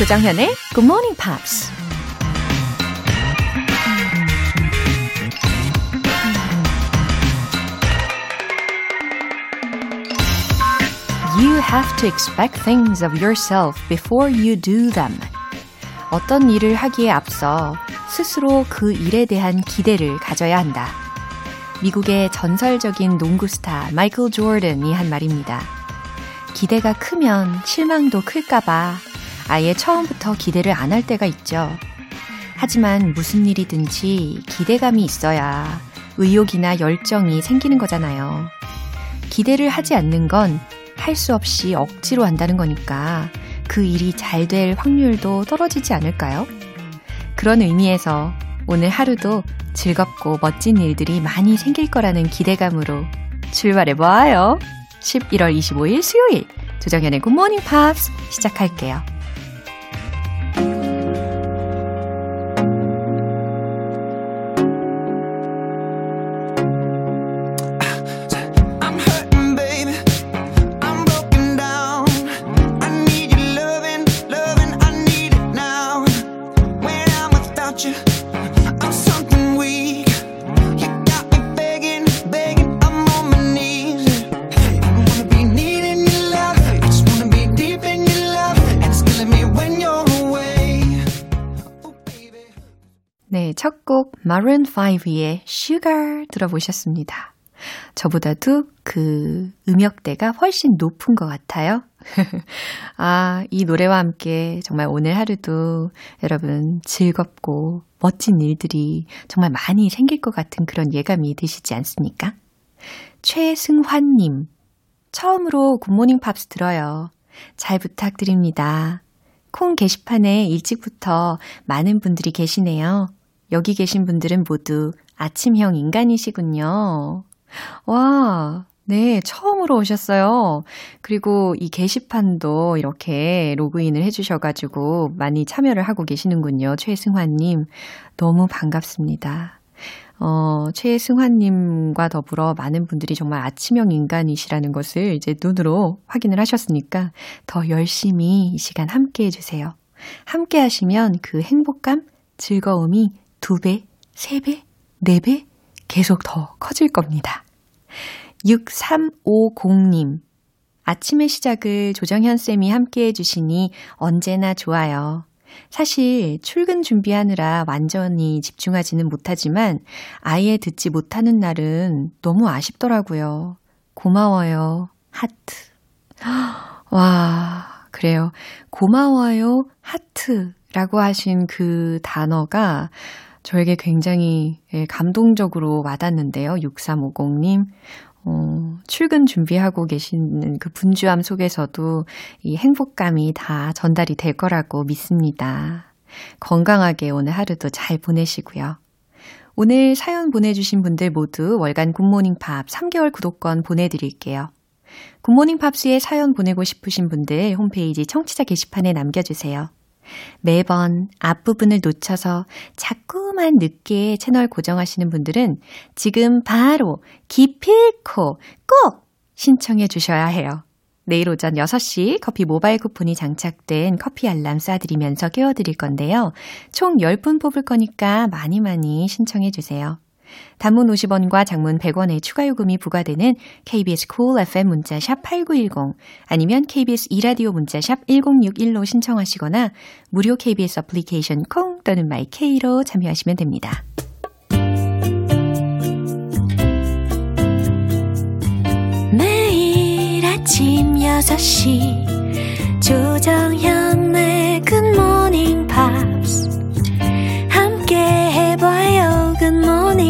조정현의 Good Morning Pops. You have to expect things of yourself before you do them. 어떤 일을 하기에 앞서 스스로 그 일에 대한 기대를 가져야 한다. 미국의 전설적인 농구 스타 마이클 조던이 한 말입니다. 기대가 크면 실망도 클까봐 아예 처음부터 기대를 안 할 때가 있죠. 하지만 무슨 일이든지 기대감이 있어야 의욕이나 열정이 생기는 거잖아요. 기대를 하지 않는 건 할 수 없이 억지로 한다는 거니까 그 일이 잘 될 확률도 떨어지지 않을까요? 그런 의미에서 오늘 하루도 즐겁고 멋진 일들이 많이 생길 거라는 기대감으로 출발해 보아요. 11월 25일 수요일 조정현의 굿모닝 팝스 시작할게요. Maroon 5의 Sugar 들어보셨습니다. 저보다도 그 음역대가 훨씬 높은 것 같아요. 아, 이 노래와 함께 정말 오늘 하루도 여러분 즐겁고 멋진 일들이 정말 많이 생길 것 같은 그런 예감이 드시지 않습니까? 최승환님, 처음으로 굿모닝 팝스 들어요. 잘 부탁드립니다. 콩 게시판에 일찍부터 많은 분들이 계시네요. 여기 계신 분들은 모두 아침형 인간이시군요. 와, 네, 처음으로 오셨어요. 그리고 이 게시판도 이렇게 로그인을 해주셔가지고 많이 참여를 하고 계시는군요. 최승환님. 너무 반갑습니다. 어, 최승환님과 더불어 많은 분들이 정말 아침형 인간이시라는 것을 이제 눈으로 확인을 하셨으니까 더 열심히 이 시간 함께 해주세요. 함께 하시면 그 행복감, 즐거움이 두 배, 세 배, 네 배 계속 더 커질 겁니다. 6350님. 아침의 시작을 조정현 쌤이 함께 해주시니 언제나 좋아요. 사실 출근 준비하느라 완전히 집중하지는 못하지만 아예 듣지 못하는 날은 너무 아쉽더라고요. 고마워요. 하트. 와, 그래요. 고마워요. 하트라고 하신 그 단어가 저에게 굉장히 예, 감동적으로 와닿는데요. 6350님. 어, 출근 준비하고 계시는 그 분주함 속에서도 이 행복감이 다 전달이 될 거라고 믿습니다. 건강하게 오늘 하루도 잘 보내시고요. 오늘 사연 보내주신 분들 모두 월간 굿모닝 팝스 3개월 구독권 보내드릴게요. 굿모닝 팝스에 사연 보내고 싶으신 분들 홈페이지 청취자 게시판에 남겨주세요. 매번 앞부분을 놓쳐서 자꾸만 늦게 채널 고정하시는 분들은 지금 바로 기필코 꼭 신청해 주셔야 해요. 내일 오전 6시 커피 모바일 쿠폰이 장착된 커피 알람 쏴드리면서 깨워드릴 건데요. 총 10분 뽑을 거니까 많이 많이 신청해 주세요. 단문 50원과 장문 100원의 추가 요금이 부과되는 KBS cool FM 문자 샵 8910 아니면 KBS 이라디오 문자 샵 1061로 신청하시거나 무료 KBS 애플리케이션 콩 또는 마이케이로 참여하시면 됩니다. 매일 아침 6시 조정현의 굿모닝 팝스 함께 해봐요 굿모닝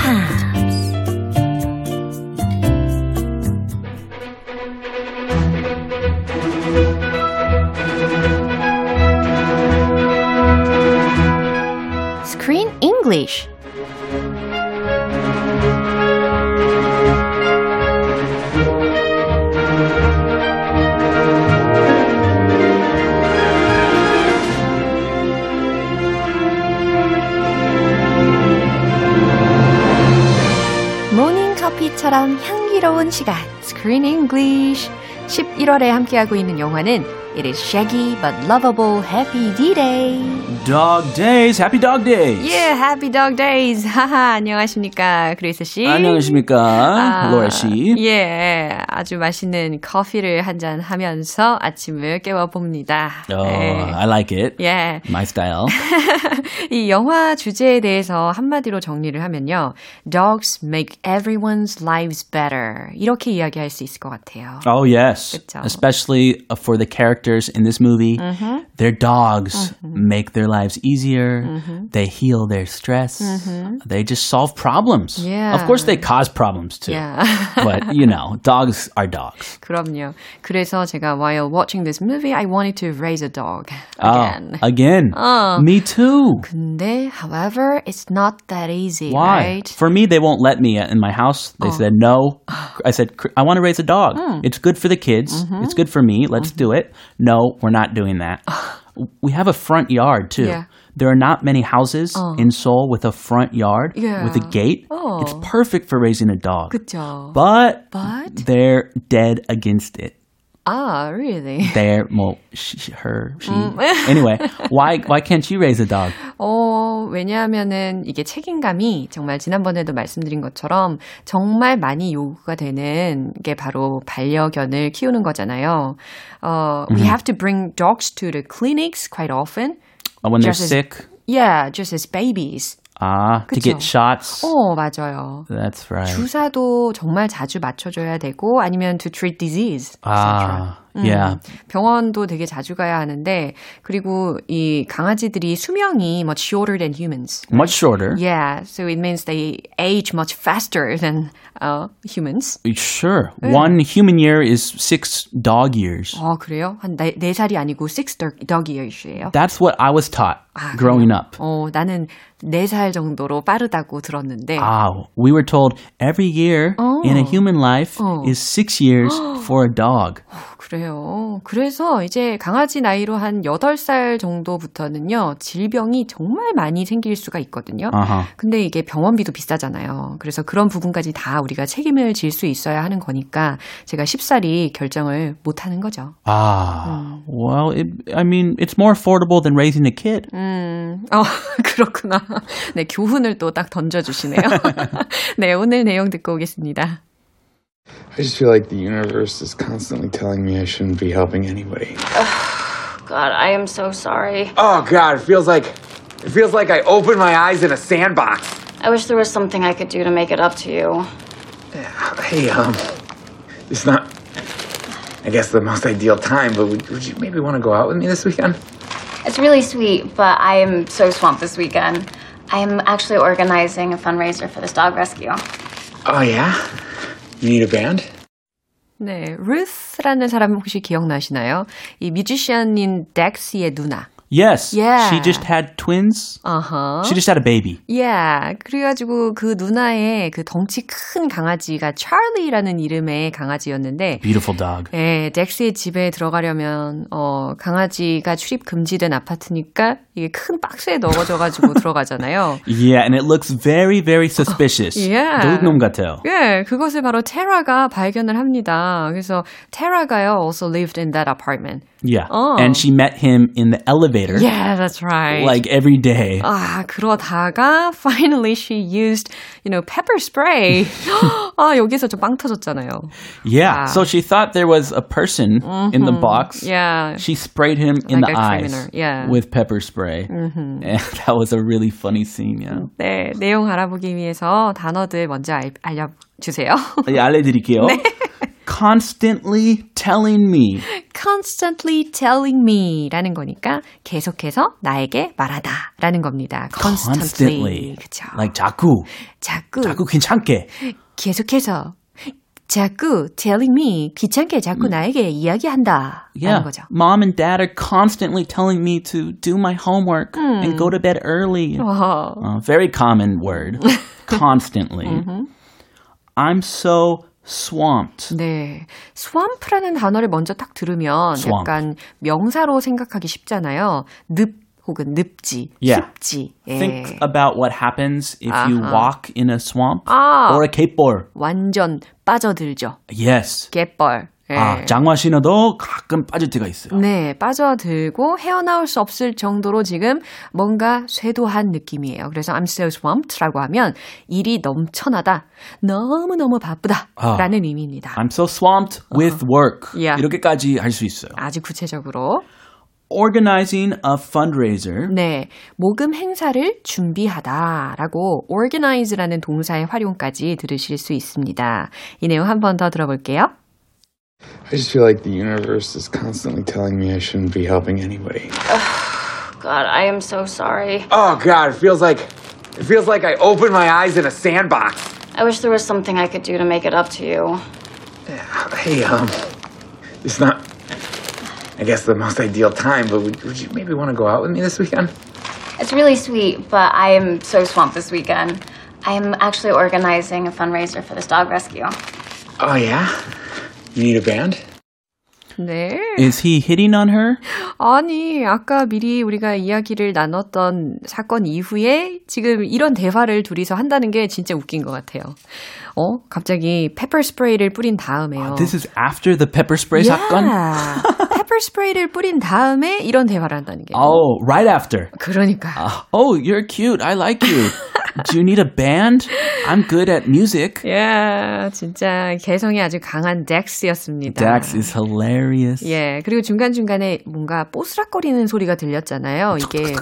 즐거운 시간 Screen English. 11월에 함께하고 있는 영화는 It is shaggy but lovable Happy D-Day. Dog days, happy dog days. Yeah, Happy Dog Days. 하하, 안녕하십니까, 그레이스 씨. 안녕하십니까, 아, 로라 씨. 예, 아주 맛있는 커피를 한 잔 하면서 아침을 깨워봅니다. Oh, 네. I like it. 예. My style. 이 영화 주제에 대해서 한마디로 정리를 하면요. Dogs make everyone's lives better. 이렇게 이야기할 수 있을 것 같아요. Oh yes, 그쵸. especially uh, for the characters in this movie. Mm-hmm. Their dogs make their lives easier. Mm-hmm. They heal their stress. They just solve problems. Yeah. Of course, they cause problems too. Yeah. but you know, dogs are dogs. 그럼요. 그래서 제가 while watching this movie, I wanted to raise a dog Oh, again. again. Uh. Me too. 근데, however, it's not that easy, Why? right? For me, they won't let me in my house. They said no. I said "Cr- I want to raise a dog. It's good for the kids. It's good for me. Let's do it. No, we're not doing that. we have a front yard too. Yeah. There are not many houses oh. in Seoul with a front yard Yeah. with a gate. It's oh. perfect for raising a dog. 그쵸. But, But? they're dead against it. Ah, really? They're well, she, her, she. anyway, why why can't you raise a dog? 어, 왜냐하면은 이게 책임감이 정말 지난번에도 말씀드린 것처럼 정말 많이 요구가 되는 게 바로 반려견을 키우는 거잖아요. 어, we have to bring dogs to the clinics quite often. Uh, When they're Just as- sick, Yeah, just as babies. Ah, to 그쵸. get shots. 어, 맞아요. That's right. 주사도 정말 자주 맞춰줘야 되고 아니면 to treat disease. Ah, yeah. 병원도 되게 자주 가야 하는데 그리고 이 강아지들이 수명이 much shorter than humans. Much shorter. Yeah, so it means they age much faster than uh, humans. Sure. One human year is six dog years. 어, 그래요? 한 네, 네 살이 아니고 six dog, dog years예요? That's what I was taught growing up. 어, 나는 네 살 정도로 빠르다고 들었는데 Ah, we were told every year in a human life is six years for a dog. 그래요. 그래서 이제 강아지 나이로 한 8살 정도부터는요, 질병이 정말 많이 생길 수가 있거든요. Uh-huh. 근데 이게 병원비도 비싸잖아요. 그래서 그런 부분까지 다 우리가 책임을 질 수 있어야 하는 거니까 제가 쉽사리 결정을 못 하는 거죠. Ah, well, it, I mean, it's more affordable than raising a kid. 음, 어, 그렇구나. 네, 교훈을 또 딱 던져주시네요. 네, 오늘 내용 듣고 오겠습니다. I just feel like the universe is constantly telling me I shouldn't be helping anybody. God, I am so sorry. Oh God, it feels like it feels like I opened my eyes in a sandbox. I wish there was something I could do to make it up to you. Hey, um, it's not, I guess, the most ideal time, but would, would you maybe want to go out with me this weekend? It's really sweet, but I am so swamped this weekend. I am actually organizing a fundraiser for this dog rescue. Oh yeah, you need a band? 네, 루스라는 사람 혹시 기억나시나요? 이 뮤지션인 덱스의 누나. Yes. Yeah. She just had twins. 어허. She just had a baby. Yeah. 그래가지고 그 누나의 그 덩치 큰 강아지가 찰리라는 이름의 강아지였는데, Beautiful dog. 예, 덱스의 집에 들어가려면, 어, 강아지가 출입 금지된 아파트니까 이게 큰 박스에 넣어져가지고 들어가잖아요. Yeah, and it looks very, very suspicious. Yeah. 도둑놈 같아요. 예, 그것을 바로 테라가 발견을 합니다. 그래서 테라가요 also lived in that apartment. Yeah. Oh. And she met him in the elevator. Yeah, that's right. Like every day. 아, 그러다가 finally she used, you know, pepper spray. 아, 여기서 좀 빵 터졌잖아요. Yeah. Wow. So she thought there was a person in the box. Yeah. She sprayed him in Like the a eyes criminal, yeah. with pepper spray. And that was a really funny scene, yeah. 네, 내용 알아보기 위해서 단어들 먼저 알, 알려주세요. 예, 알려드릴게요. Constantly telling me. constantly telling me 라는 거니까 계속해서 나에게 말하다 라는 겁니다. constantly. Constantly. 그쵸. Like 자꾸. 자꾸, 자꾸 괜찮게. 계속해서 자꾸 telling me 귀찮게 자꾸 나에게 이야기한다 라는 Yeah. 거죠. Mom and dad are constantly telling me to do my homework and go to bed early. 어, Uh, very common word. constantly. I'm so swamped. 네. swamp라는 단어를 먼저 딱 들으면 Swamp. 약간 명사로 생각하기 쉽잖아요. 늪 혹은 늪지, Yeah. 습지. 예. Think about what happens if you Uh-huh. walk in a swamp 아. or a bore. 완전 빠져들죠. Yes. 갯벌. 예. 아, 장화 신어도 가끔 빠질 때가 있어요. 네, 빠져들고 헤어나올 수 없을 정도로 지금 뭔가 쇄도한 느낌이에요. 그래서 I'm so swamped라고 하면 일이 넘쳐나다, 너무너무 바쁘다 아. 라는 의미입니다. I'm so swamped with work. Yeah. 이렇게까지 할 수 있어요. 아주 구체적으로. Organizing a fundraiser. 네, 모금 행사를 준비하다라고 organize라는 동사의 활용까지 들으실 수 있습니다. 이 내용 한 번 더 들어볼게요. I just feel like the universe is constantly telling me I shouldn't be helping anybody. God, I am so sorry. Oh God, it feels like it feels like I opened my eyes in a sandbox. I wish there was something I could do to make it up to you. Hey, um, it's not, I guess, the most ideal time, but would, would you maybe want to go out with me this weekend? It's really sweet, but I am so swamped this weekend. I am actually organizing a fundraiser for this dog rescue. Oh yeah, you need a band? 네. Is he hitting on her? 아니, 아까 미리 우리가 이야기를 나눴던 사건 이후에 지금 이런 대화를 둘이서 한다는 게 진짜 웃긴 것 같아요. 어? 갑자기 페퍼 스프레이를 뿌린 다음에요. This is after the pepper spray 사건? 페퍼 스프레이를 뿌린 다음에 이런 대화를 한다는 게. Oh, right after. 그러니까. Oh, you're cute. I like you. Do you need a band? I'm good at music. 예, 진짜 개성이 아주 강한 덱스였습니다. Dax is hilarious. 예, 그리고 중간중간에 뭔가 뽀스락거리는 소리가 들렸잖아요. 이게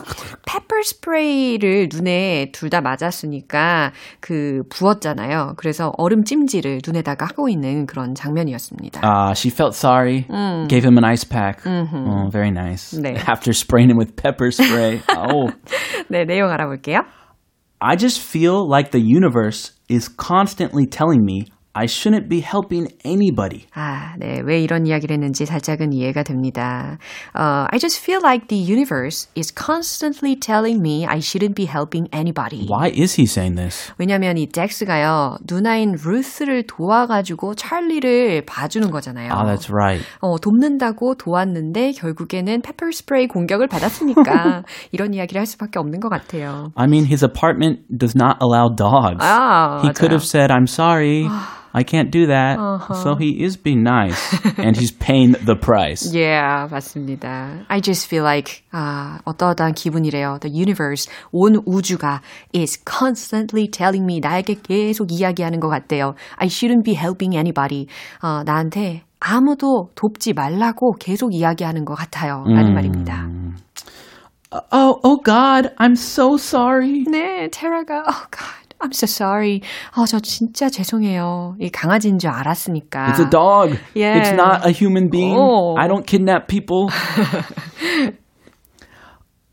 페퍼 스프레이를 눈에 둘 다 맞았으니까 그 부었잖아요. 그래서 얼음 찜질을 눈에다가 하고 있는 그런 장면이었습니다. Uh, she felt sorry. Gave him an ice pack. Oh, very nice. 네. After spraying him with pepper spray. oh. 네, 내용 알아볼게요. I just feel like the universe is constantly telling me I shouldn't be helping anybody. 아, 네. 왜 이런 이야기를 했는지 살짝은 이해가 됩니다. 어, I just feel like the universe is constantly telling me I shouldn't be helping anybody. Why is he saying this? 왜냐면 이 잭스가요, 누나인 루스를 도와가지고 찰리를 봐주는 거잖아요. Oh, that's right. 어, 돕는다고 도왔는데 결국에는 페퍼 스프레이 공격을 받았으니까 이런 이야기를 할 수밖에 없는 것 같아요. I mean, his apartment does not allow dogs. 아, he could 맞아요. have said, I'm sorry. I can't do that. So he is being nice. and he's paying the price. Yeah, 맞습니다. I just feel like 아, 어떠한 기분이래요. The universe, 온 우주가 is constantly telling me 나에게 계속 이야기하는 것 같대요. I shouldn't be helping anybody. 어, 나한테 아무도 돕지 말라고 계속 이야기하는 것 같아요. 라는 말입니다. Oh, oh God, I'm so sorry. 네, 테라가 oh God, I'm so sorry. 아, 저 진짜 죄송해요. 이 강아지인 줄 알았으니까. It's a dog. Yeah. It's not a human being. Oh. I don't kidnap people.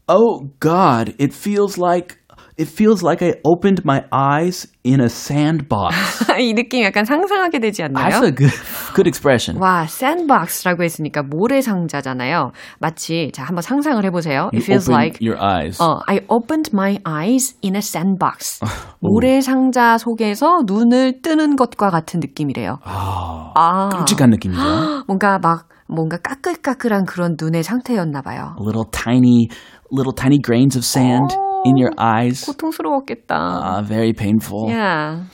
oh God, it feels like it feels like I opened my eyes in a sandbox. 이 느낌 약간 상상하게 되지 않나요? That's a good good expression. 와, 샌드박스라고 했으니까 모래상자잖아요. 마치 자 한번 상상을 해보세요. It feels like your eyes. 어, I opened my eyes in a sandbox. 모래상자 속에서 눈을 뜨는 것과 같은 느낌이래요. 아, 끔찍한 느낌이죠. 뭔가 막 뭔가 까끌까끌한 그런 눈의 상태였나 봐요. little tiny little tiny grains of sand in your eyes. 고통스러웠겠다. Ah, very painful. Yeah.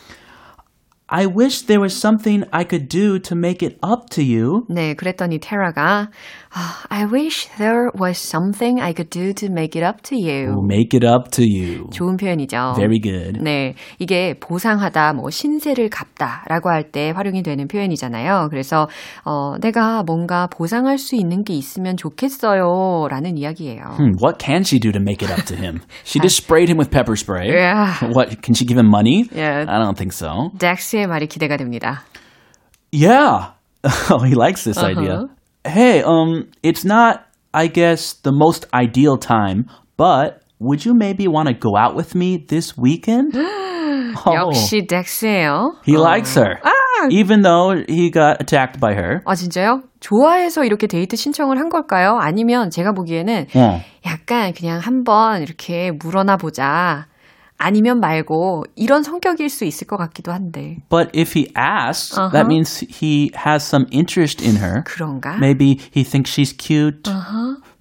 I wish there was something I could do to make it up to you. 네, 그랬더니 테라가 아, I wish there was something I could do to make it up to you. Make it up to you. 좋은 표현이죠. Very good. 네, 이게 보상하다, 뭐 신세를 갚다 라고 할 때 활용이 되는 표현이잖아요. 그래서 어, 내가 뭔가 보상할 수 있는 게 있으면 좋겠어요 라는 이야기예요. Hmm, what can she do to make it up to him? She just sprayed him with pepper spray. Yeah. What can she give him money? Yeah. I don't think so. 덱스의 말이 기대가 됩니다. Yeah. oh, he likes this Uh-huh. idea. Hey, um, it's not, I guess, the most ideal time, but would you maybe want to go out with me this weekend? oh, 역시 덱스예요. he likes her. Even though he got attacked by her. 아 진짜요? 좋아해서 이렇게 데이트 신청을 한 걸까요? 아니면 제가 보기에는 어. 약간 그냥 한번 이렇게 물어나 보자. 아니면 말고 이런 성격일 수 있을 것 같기도 한데 But if he asks, Uh-huh. that means he has some interest in her. 그런가? Maybe he thinks she's cute.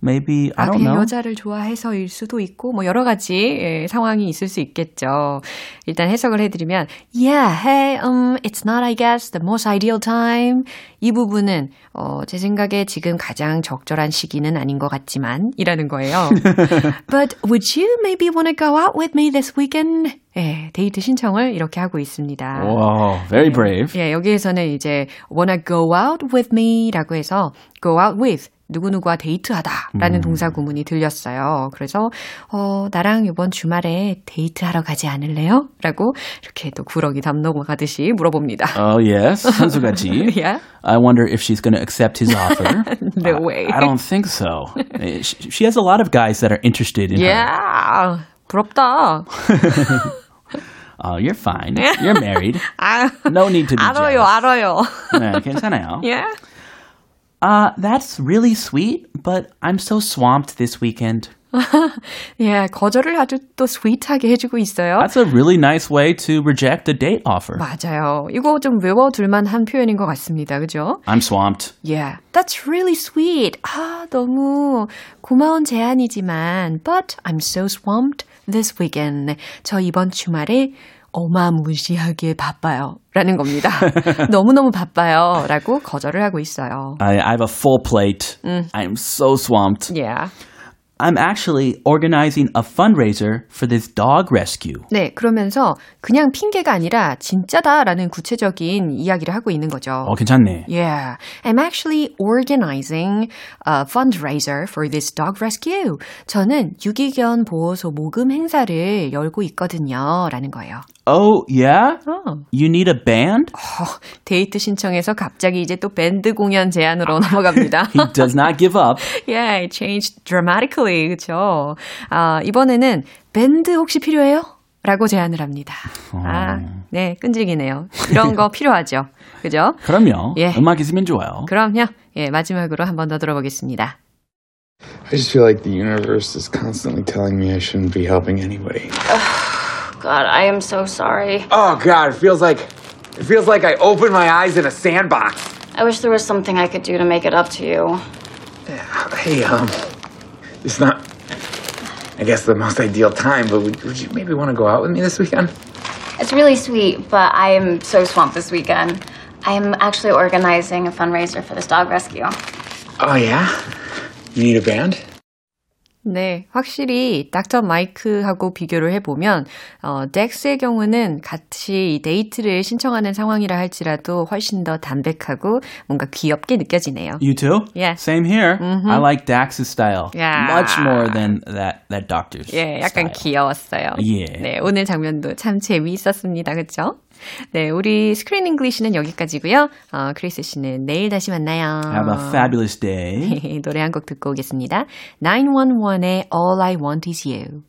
Maybe I 아, don't know. 여자를 좋아해서일 수도 있고 뭐 여러 가지 예, 상황이 있을 수 있겠죠. 일단 해석을 해드리면 Yeah, hey, um, it's not, I guess, the most ideal time. 이 부분은 어, 제 생각에 지금 가장 적절한 시기는 아닌 것 같지만 이라는 거예요. But would you maybe want to go out with me this weekend? 예, 데이트 신청을 이렇게 하고 있습니다. Whoa, very brave. 예, 여기에서는 이제 wanna go out with me라고 해서 go out with 누구누구와 데이트하다라는 동사 구문이 들렸어요. 그래서 어, 나랑 이번 주말에 데이트하러 가지 않을래요? 라고 이렇게 또 구렁이 담 넘어가듯이 물어봅니다. Oh yes, 선수 같지. Yeah? I wonder if she's going to accept his offer. No I- way. I, don't think so. Eh, She, she has a lot of guys that are interested in her. Yeah, 부럽다. Oh, you're fine. You're married. 아, No need to be 알아요, jealous. 알아요. 네, 괜찮아요. Yeah. Uh, that's really sweet, but I'm so swamped this weekend. 예, 거절을 아주 또 스윗하게 해주고 있어요. That's a really nice way to reject a date offer. 맞아요. 이거 좀 외워둘만 한 표현인 것 같습니다. 그죠? I'm swamped. Yeah, that's really sweet. 아, 너무 고마운 제안이지만, but I'm so swamped this weekend. 저 이번 주말에 어마무시하게 바빠요. 라는 겁니다. 너무너무 바빠요. 라고 거절을 하고 있어요. I, I have a full plate. I'm so swamped. Yeah. I'm actually organizing a fundraiser for this dog rescue. 네, 그러면서 그냥 핑계가 아니라 진짜다라는 구체적인 이야기를 하고 있는 거죠. 어, 괜찮네. Yeah, I'm actually organizing a fundraiser for this dog rescue. 저는 유기견 보호소 모금 행사를 열고 있거든요. 라는 거예요. Oh, yeah? 어. You need a band? 어, 데이트 신청해서 갑자기 이제 또 밴드 공연 제안으로 넘어갑니다. He does not give up. yeah, it changed dramatically. 그쵸? 아, 이번에는 밴드 혹시 필요해요? 라고 제안을 합니다. 아, 네, 끈질기네요. 이런 거 필요하죠. 그죠? 그럼요. 예. 음악 있으면 좋아요. 그럼요. 예, 마지막으로 한 번 더 들어보겠습니다. I just feel like the universe is constantly telling me I shouldn't be helping anybody. God, I am so sorry. Oh God, it feels like it feels like I opened my eyes in a sandbox. I wish there was something I could do to make it up to you. Hey, um, it's not, I guess, the most ideal time, but would, would you maybe want to go out with me this weekend? It's really sweet, but I am so swamped this weekend. I am actually organizing a fundraiser for this dog rescue. Oh yeah, you need a band? 네, 확실히 닥터 마이크하고 비교를 해보면 어, 덱스의 경우는 같이 이 데이트를 신청하는 상황이라 할지라도 훨씬 더 담백하고 뭔가 귀엽게 느껴지네요. You too? Yeah. Same here. I like Dax's style Yeah. much more than that that doctor's. 예, 약간 style. 귀여웠어요. 예. 네, 오늘 장면도 참 재미있었습니다. 그렇죠? 네, 우리 스크린 잉글리시는 여기까지고요. 어, 크리스 씨는 내일 다시 만나요. Have a fabulous day. 노래 한 곡 듣고 오겠습니다. 911의 All I Want Is You.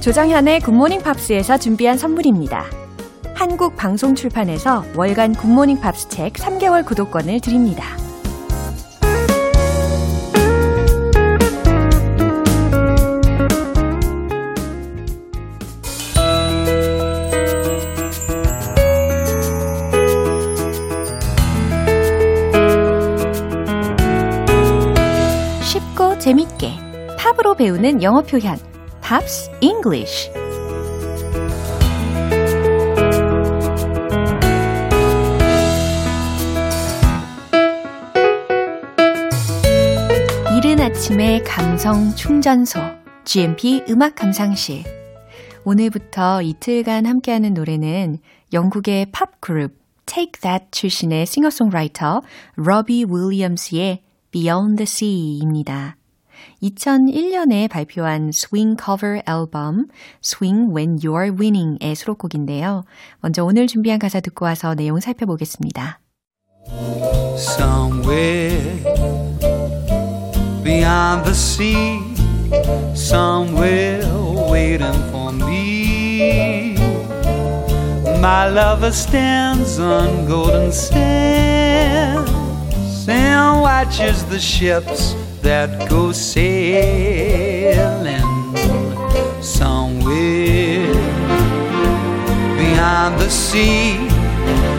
조정현의 Good Morning Pops에서 준비한 선물입니다. 한국 방송 출판에서 월간 Good Morning Pops 책 3개월 구독권을 드립니다. 재밌게 팝으로 배우는 영어 표현 Pops English 이른 아침의 감성 충전소 GMP 음악 감상실 오늘부터 이틀간 함께하는 노래는 영국의 팝 그룹 Take That 출신의 싱어송라이터 러비 윌리엄스의 Beyond the Sea입니다. 2001년에 발표한 스윙 커버 앨범 Swing When You're Winning의 수록곡인데요. 먼저 오늘 준비한 가사 듣고 와서 내용 살펴보겠습니다. Somewhere beyond the sea, somewhere waiting for me. My lover stands on golden sands and watches the ships that go sailing somewhere behind the sea.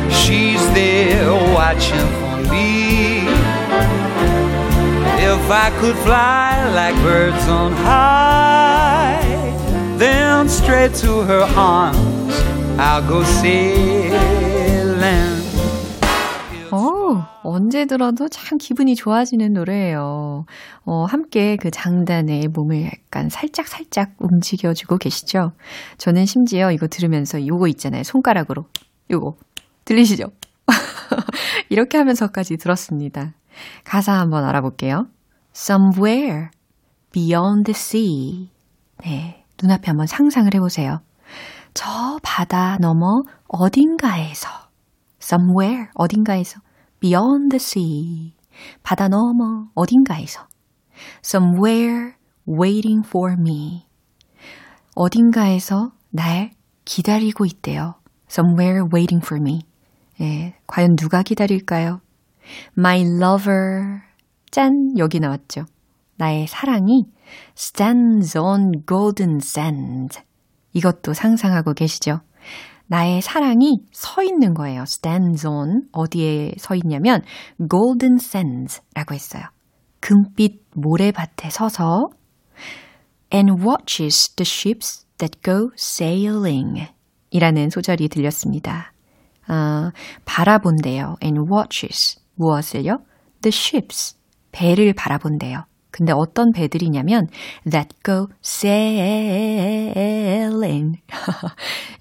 She's there watching for me. If I could fly like birds on high, then straight to her arms I'll go sailing. 언제 들어도 참 기분이 좋아지는 노래예요. 어, 함께 그 장단에 몸을 약간 살짝살짝 움직여주고 계시죠? 저는 심지어 이거 들으면서 요거 있잖아요. 손가락으로. 요거. 들리시죠? 이렇게 하면서까지 들었습니다. 가사 한번 알아볼게요. Somewhere beyond the sea. 네. 눈앞에 한번 상상을 해보세요. 저 바다 너머 어딘가에서. somewhere 어딘가에서 beyond the sea 바다 너머 어딘가에서 somewhere waiting for me 어딘가에서 날 기다리고 있대요. somewhere waiting for me 예, 과연 누가 기다릴까요? My lover 짠 여기 나왔죠. 나의 사랑이 stands on golden sand 이것도 상상하고 계시죠? 나의 사랑이 서 있는 거예요. stands on 어디에 서 있냐면 golden sands라고 했어요. 금빛 모래밭에 서서 and watches the ships that go sailing 이라는 소절이 들렸습니다. 아, 바라본대요. and watches 무엇을요? the ships 배를 바라본대요. 근데 어떤 배들이냐면 that go sailing.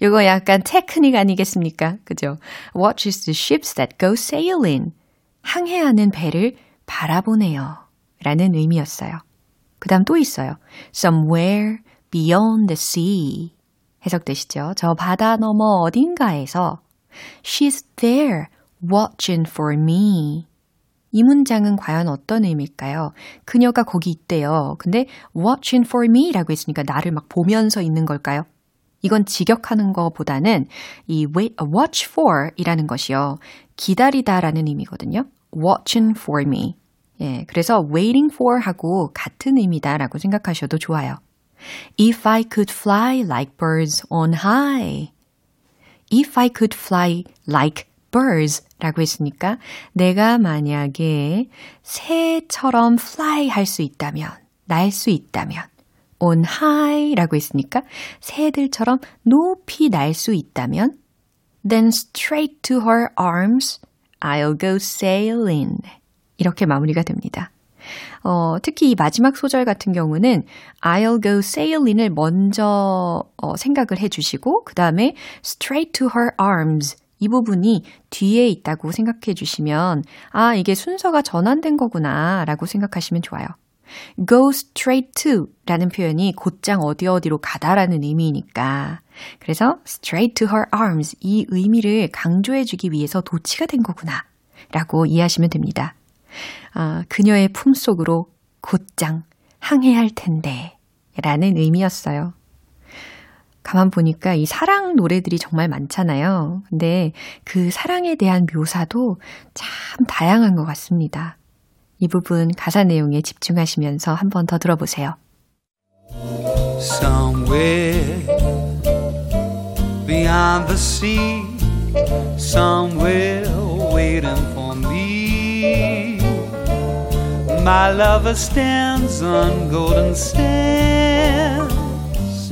이거 약간 테크닉 아니겠습니까? 그죠? Watches the ships that go sailing. 항해하는 배를 바라보네요. 라는 의미였어요. 그 다음 또 있어요. Somewhere beyond the sea. 해석되시죠? 저 바다 너머 어딘가에서 She's there watching for me. 이 문장은 과연 어떤 의미일까요? 그녀가 거기 있대요. 근데 watching for me 라고 했으니까 나를 막 보면서 있는 걸까요? 이건 직역하는 것보다는 이 wait, watch for 이라는 것이요. 기다리다 라는 의미거든요. watching for me. 예, 그래서 waiting for 하고 같은 의미다 라고 생각하셔도 좋아요. If I could fly like birds on high. If I could fly like birds 라고 했으니까 내가 만약에 새처럼 fly 할 수 있다면, 날 수 있다면, on high 라고 했으니까 새들처럼 높이 날 수 있다면, then straight to her arms I'll go sailing. 이렇게 마무리가 됩니다. 어, 특히 이 마지막 소절 같은 경우는 I'll go sailing을 먼저 어, 생각을 해 주시고 그 다음에 straight to her arms 이 부분이 뒤에 있다고 생각해 주시면 아, 이게 순서가 전환된 거구나 라고 생각하시면 좋아요. go straight to 라는 표현이 곧장 어디 어디로 가다라는 의미이니까. 그래서 straight to her arms 이 의미를 강조해 주기 위해서 도치가 된 거구나 라고 이해하시면 됩니다. 아, 그녀의 품 속으로 곧장 항해할 텐데 라는 의미였어요. 가만 보니까 이 사랑 노래들이 정말 많잖아요. 근데 그 사랑에 대한 묘사도 참 다양한 것 같습니다. 이 부분 가사 내용에 집중하시면서 한 번 더 들어보세요. Somewhere beyond the sea, somewhere waiting for me. My lover stands on golden sands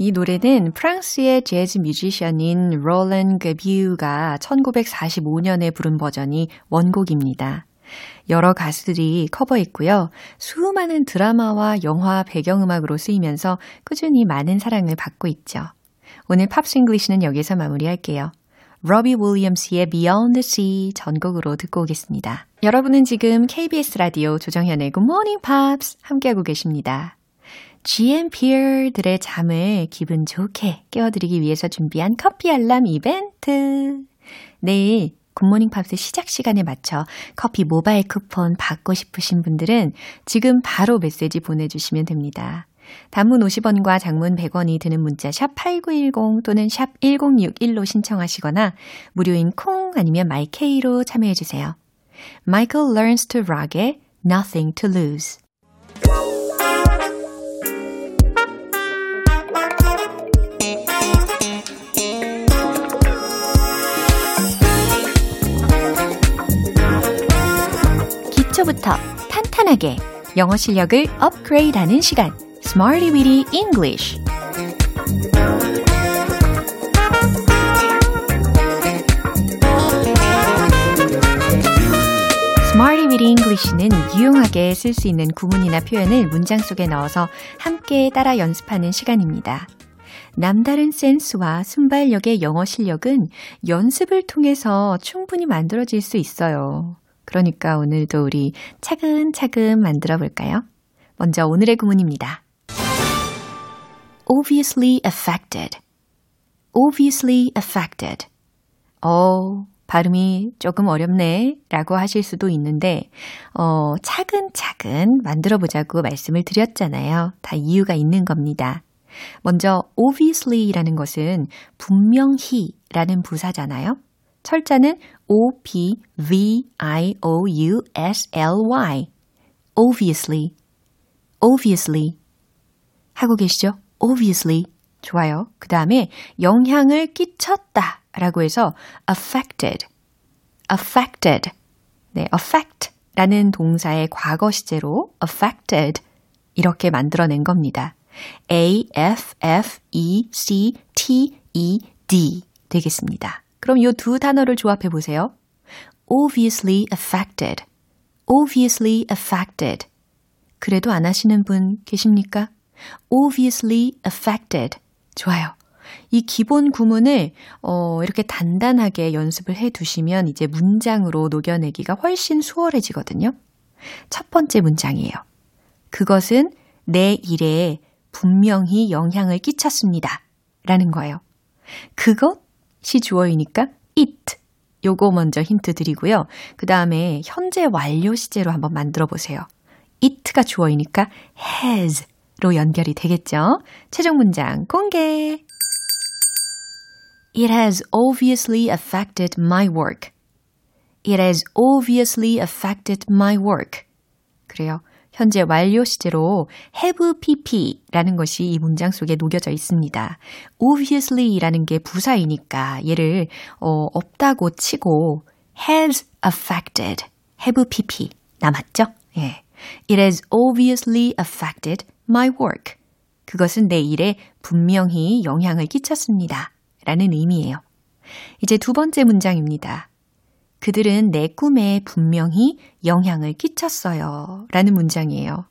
이 노래는 프랑스의 재즈 뮤지션인 로렌 게뷰가 1945년에 부른 버전이 원곡입니다. 여러 가수들이 커버했고요. 수많은 드라마와 영화 배경음악으로 쓰이면서 꾸준히 많은 사랑을 받고 있죠. 오늘 Pops English는 여기서 마무리할게요. 로비 윌리엄스의 Beyond the Sea 전곡으로 듣고 오겠습니다. 여러분은 지금 KBS 라디오 조정현의 Good Morning Pops 함께하고 계십니다. GMPer들의 잠을 기분 좋게 깨워드리기 위해서 준비한 커피 알람 이벤트. 내일 Good Morning Pops 시작 시간에 맞춰 커피 모바일 쿠폰 받고 싶으신 분들은 지금 바로 메시지 보내주시면 됩니다. 단문 50원과 장문 100원이 드는 문자 샵 8910 또는 샵 1061로 신청하시거나 무료인 콩 아니면 마이케이로 참여해 주세요. Michael Learns to Rock의 Nothing to Lose 기초부터 탄탄하게 영어 실력을 업그레이드하는 시간 Smarty Weedy English Weedy English는 유용하게 쓸 수 있는 구문이나 표현을 문장 속에 넣어서 함께 따라 연습하는 시간입니다. 남다른 센스와 순발력의 영어 실력은 연습을 통해서 충분히 만들어질 수 있어요. 그러니까 오늘도 우리 차근차근 만들어 볼까요? 먼저 오늘의 구문입니다. obviously affected. obviously affected. 어, 발음이 조금 어렵네 라고 하실 수도 있는데, 어, 차근차근 만들어 보자고 말씀을 드렸잖아요. 다 이유가 있는 겁니다. 먼저, obviously 라는 것은 분명히 라는 부사잖아요. 철자는 O-B-V-I-O-U-S-L-Y. obviously. obviously. 하고 계시죠? obviously. 좋아요. 그 다음에 영향을 끼쳤다 라고 해서 affected. affected. 네, affect 라는 동사의 과거 시제로 affected 이렇게 만들어낸 겁니다. A-F-F-E-C-T-E-D 되겠습니다. 그럼 이 두 단어를 조합해 보세요. obviously affected. obviously affected. 그래도 안 하시는 분 계십니까? obviously affected. 좋아요. 이 기본 구문을 어, 이렇게 단단하게 연습을 해 두시면 이제 문장으로 녹여내기가 훨씬 수월해지거든요. 첫 번째 문장이에요. 그것은 내 일에 분명히 영향을 끼쳤습니다. 라는 거예요. 그것 이 주어이니까 it. 요거 먼저 힌트 드리고요. 그 다음에 현재 완료 시제로 한번 만들어 보세요. it가 주어이니까 has로 연결이 되겠죠? 최종 문장 공개! It has obviously affected my work. It has obviously affected my work. 그래요. 현재 완료 시제로 have pp라는 것이 이 문장 속에 녹여져 있습니다. obviously라는 게 부사이니까 얘를 어, 없다고 치고 has affected, have pp 남았죠? 예. It has obviously affected my work. 그것은 내 일에 분명히 영향을 끼쳤습니다. 라는 의미예요. 이제 두 번째 문장입니다. 그들은 내 꿈에 분명히 영향을 끼쳤어요. 라는 문장이에요.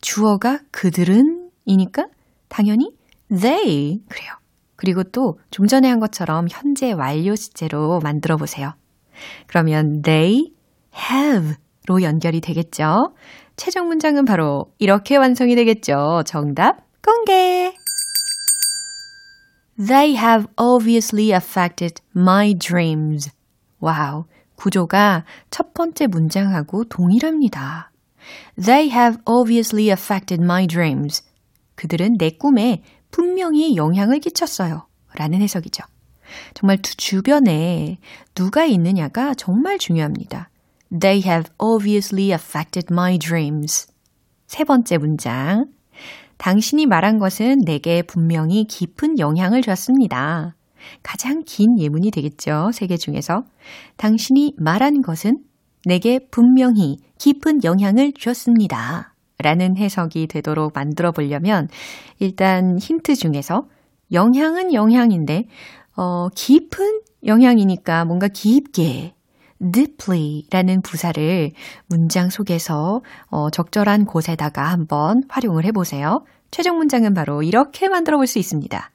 주어가 그들은 이니까 당연히 they. 그래요. 그리고 또 좀 전에 한 것처럼 현재 완료 시제로 만들어 보세요. 그러면 they have로 연결이 되겠죠. 최종 문장은 바로 이렇게 완성이 되겠죠. 정답 공개! They have obviously affected my dreams. 와우. 구조가 첫 번째 문장하고 동일합니다. They have obviously affected my dreams. 그들은 내 꿈에 분명히 영향을 끼쳤어요. 라는 해석이죠. 정말 주변에 누가 있느냐가 정말 중요합니다. They have obviously affected my dreams. 세 번째 문장. 당신이 말한 것은 내게 분명히 깊은 영향을 줬습니다. 가장 긴 예문이 되겠죠. 세 개 중에서. 당신이 말한 것은 내게 분명히 깊은 영향을 줬습니다. 라는 해석이 되도록 만들어 보려면 일단 힌트 중에서 영향은 영향인데 어, 깊은 영향이니까 뭔가 깊게 deeply 라는 부사를 문장 속에서 어, 적절한 곳에다가 한번 활용을 해보세요. 최종 문장은 바로 이렇게 만들어 볼 수 있습니다.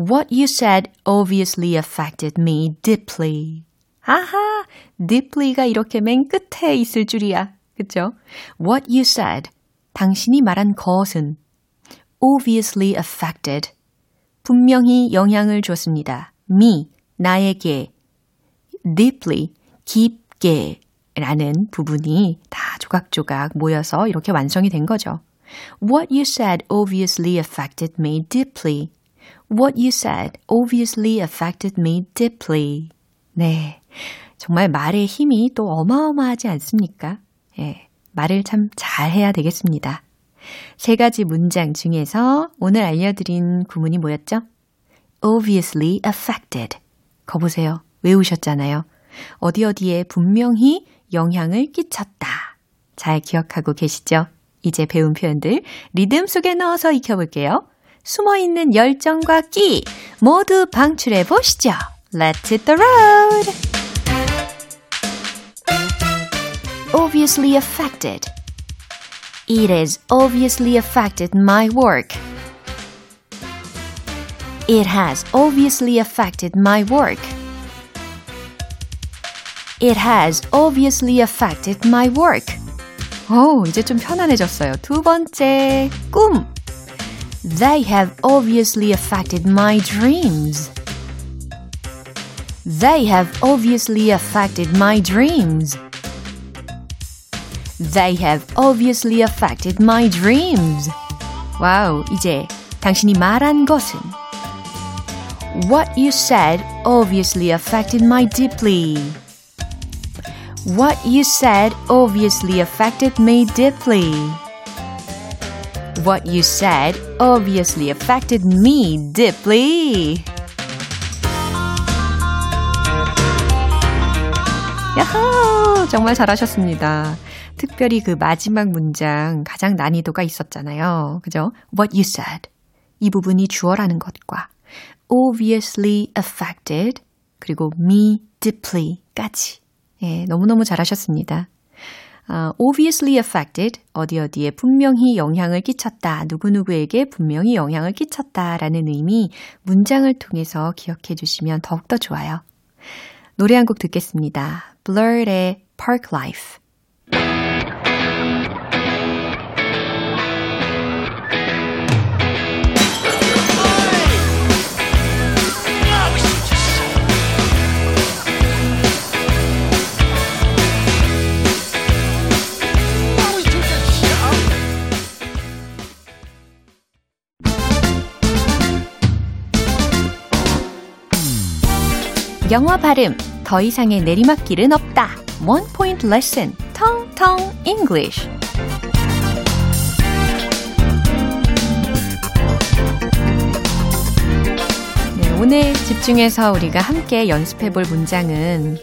What you said obviously affected me deeply. 아하, deeply가 이렇게 맨 끝에 있을 줄이야. 그쵸? What you said. 당신이 말한 것은 obviously affected. 분명히 영향을 줬습니다. me, 나에게 deeply, 깊게 라는 부분이 다 조각조각 모여서 이렇게 완성이 된 거죠. What you said obviously affected me deeply. What you said obviously affected me deeply. 네. 정말 말의 힘이 또 어마어마하지 않습니까? 예. 말을 참 잘해야 되겠습니다. 세 가지 문장 중에서 오늘 알려드린 구문이 뭐였죠? obviously affected. 거 보세요. 외우셨잖아요. 어디 어디에 분명히 영향을 끼쳤다. 잘 기억하고 계시죠? 이제 배운 표현들 리듬 속에 넣어서 익혀볼게요. 숨어 있는 열정과 끼 모두 방출해 보시죠. Let's hit the road! Obviously affected. It has obviously affected my work. It has obviously affected my work. It has obviously affected my work. 오, 이제 좀 편안해졌어요. 두 번째, 꿈. They have obviously affected my dreams. They have obviously affected my dreams. They have obviously affected my dreams. 와우, 이제 당신이 말한 것은 What you said obviously affected my deeply. What you said obviously affected me deeply. What you said obviously affected me deeply. 야호! 정말 잘하셨습니다. 특별히 그 마지막 문장 가장 난이도가 있었잖아요. 그죠? What you said. 이 부분이 주어라는 것과 obviously affected 그리고 me deeply까지 예, 너무너무 잘하셨습니다. Uh, obviously affected, 어디 어디에 분명히 영향을 끼쳤다, 누구누구에게 분명히 영향을 끼쳤다 라는 의미 문장을 통해서 기억해 주시면 더욱더 좋아요. 노래 한 곡 듣겠습니다. Blurred의 Park Life. 영어 발음 더 이상의 내리막길은 없다. One Point Lesson, Tong Tong English. 네, 오늘 집중해서 우리가 함께 연습해 볼 문장은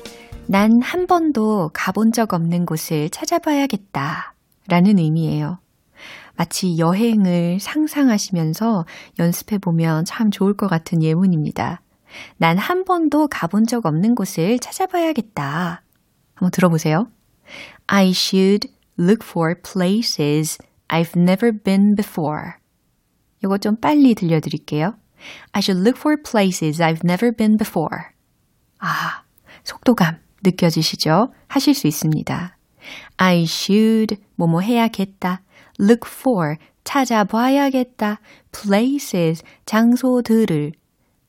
난 한 번도 가본 적 없는 곳을 찾아봐야겠다 라는 의미예요. 마치 여행을 상상하시면서 연습해 보면 참 좋을 것 같은 예문입니다. 난 한 번도 가본 적 없는 곳을 찾아봐야겠다. 한번 들어보세요. I should look for places I've never been before. 이거 좀 빨리 들려드릴게요. I should look for places I've never been before. 아, 속도감 느껴지시죠? 하실 수 있습니다. I should 뭐뭐 해야겠다. look for 찾아봐야겠다. places 장소들을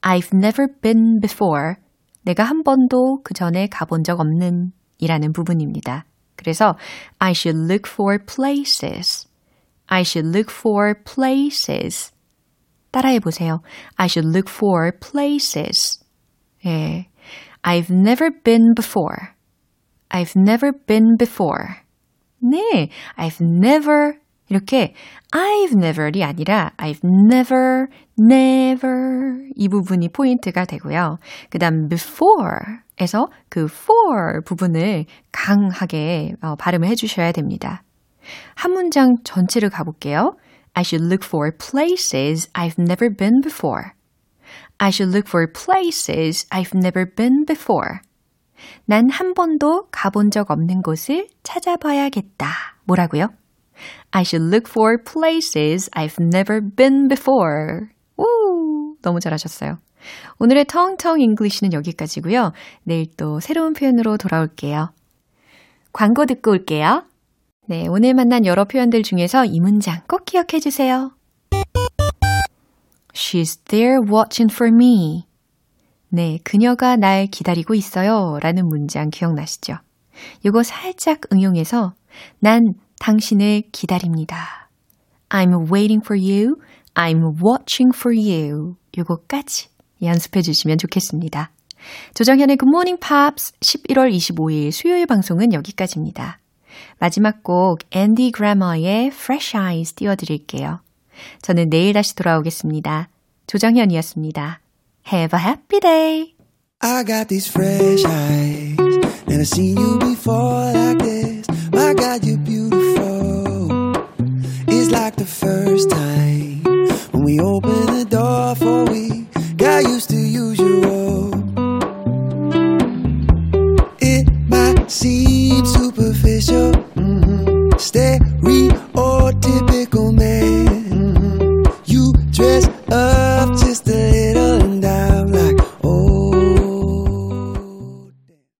I've never been before. 내가 한 번도 그 전에 가본 적 없는 이라는 부분입니다. 그래서 I should look for places. I should look for places. 따라해 보세요. I should look for places. 예. I've never been before. I've never been before. 네. I've never 이렇게 I've never이 아니라 I've never, never 이 부분이 포인트가 되고요. 그 다음 before에서 그 for 부분을 강하게 어, 발음을 해주셔야 됩니다. 한 문장 전체를 가볼게요. I should look for places I've never been before. I should look for places I've never been before. 난 한 번도 가본 적 없는 곳을 찾아봐야겠다. 뭐라고요? I should look for places I've never been before. 우, 너무 잘하셨어요. 오늘의 텅텅 English는 여기까지고요. 내일 또 새로운 표현으로 돌아올게요. 광고 듣고 올게요. 네, 오늘 만난 여러 표현들 중에서 이 문장 꼭 기억해 주세요. She's there watching for me. 네, 그녀가 날 기다리고 있어요. 라는 문장 기억나시죠? 이거 살짝 응용해서 난 당신을 기다립니다. I'm waiting for you. I'm watching for you. 요거까지 연습해 주시면 좋겠습니다. 조정현의 Morning Pops 11월 25일 수요일 방송은 여기까지입니다. 마지막 곡 앤디 그래머의 Fresh Eyes 띄워드릴게요. 저는 내일 다시 돌아오겠습니다. 조정현이었습니다. Have a happy day! I got these fresh eyes. Never seen you before like this. My God, you're beautiful. It's like the first time we open the door for we got used to usual. It might seem superficial, mm-hmm. stereotypical man. Mm-hmm. You dress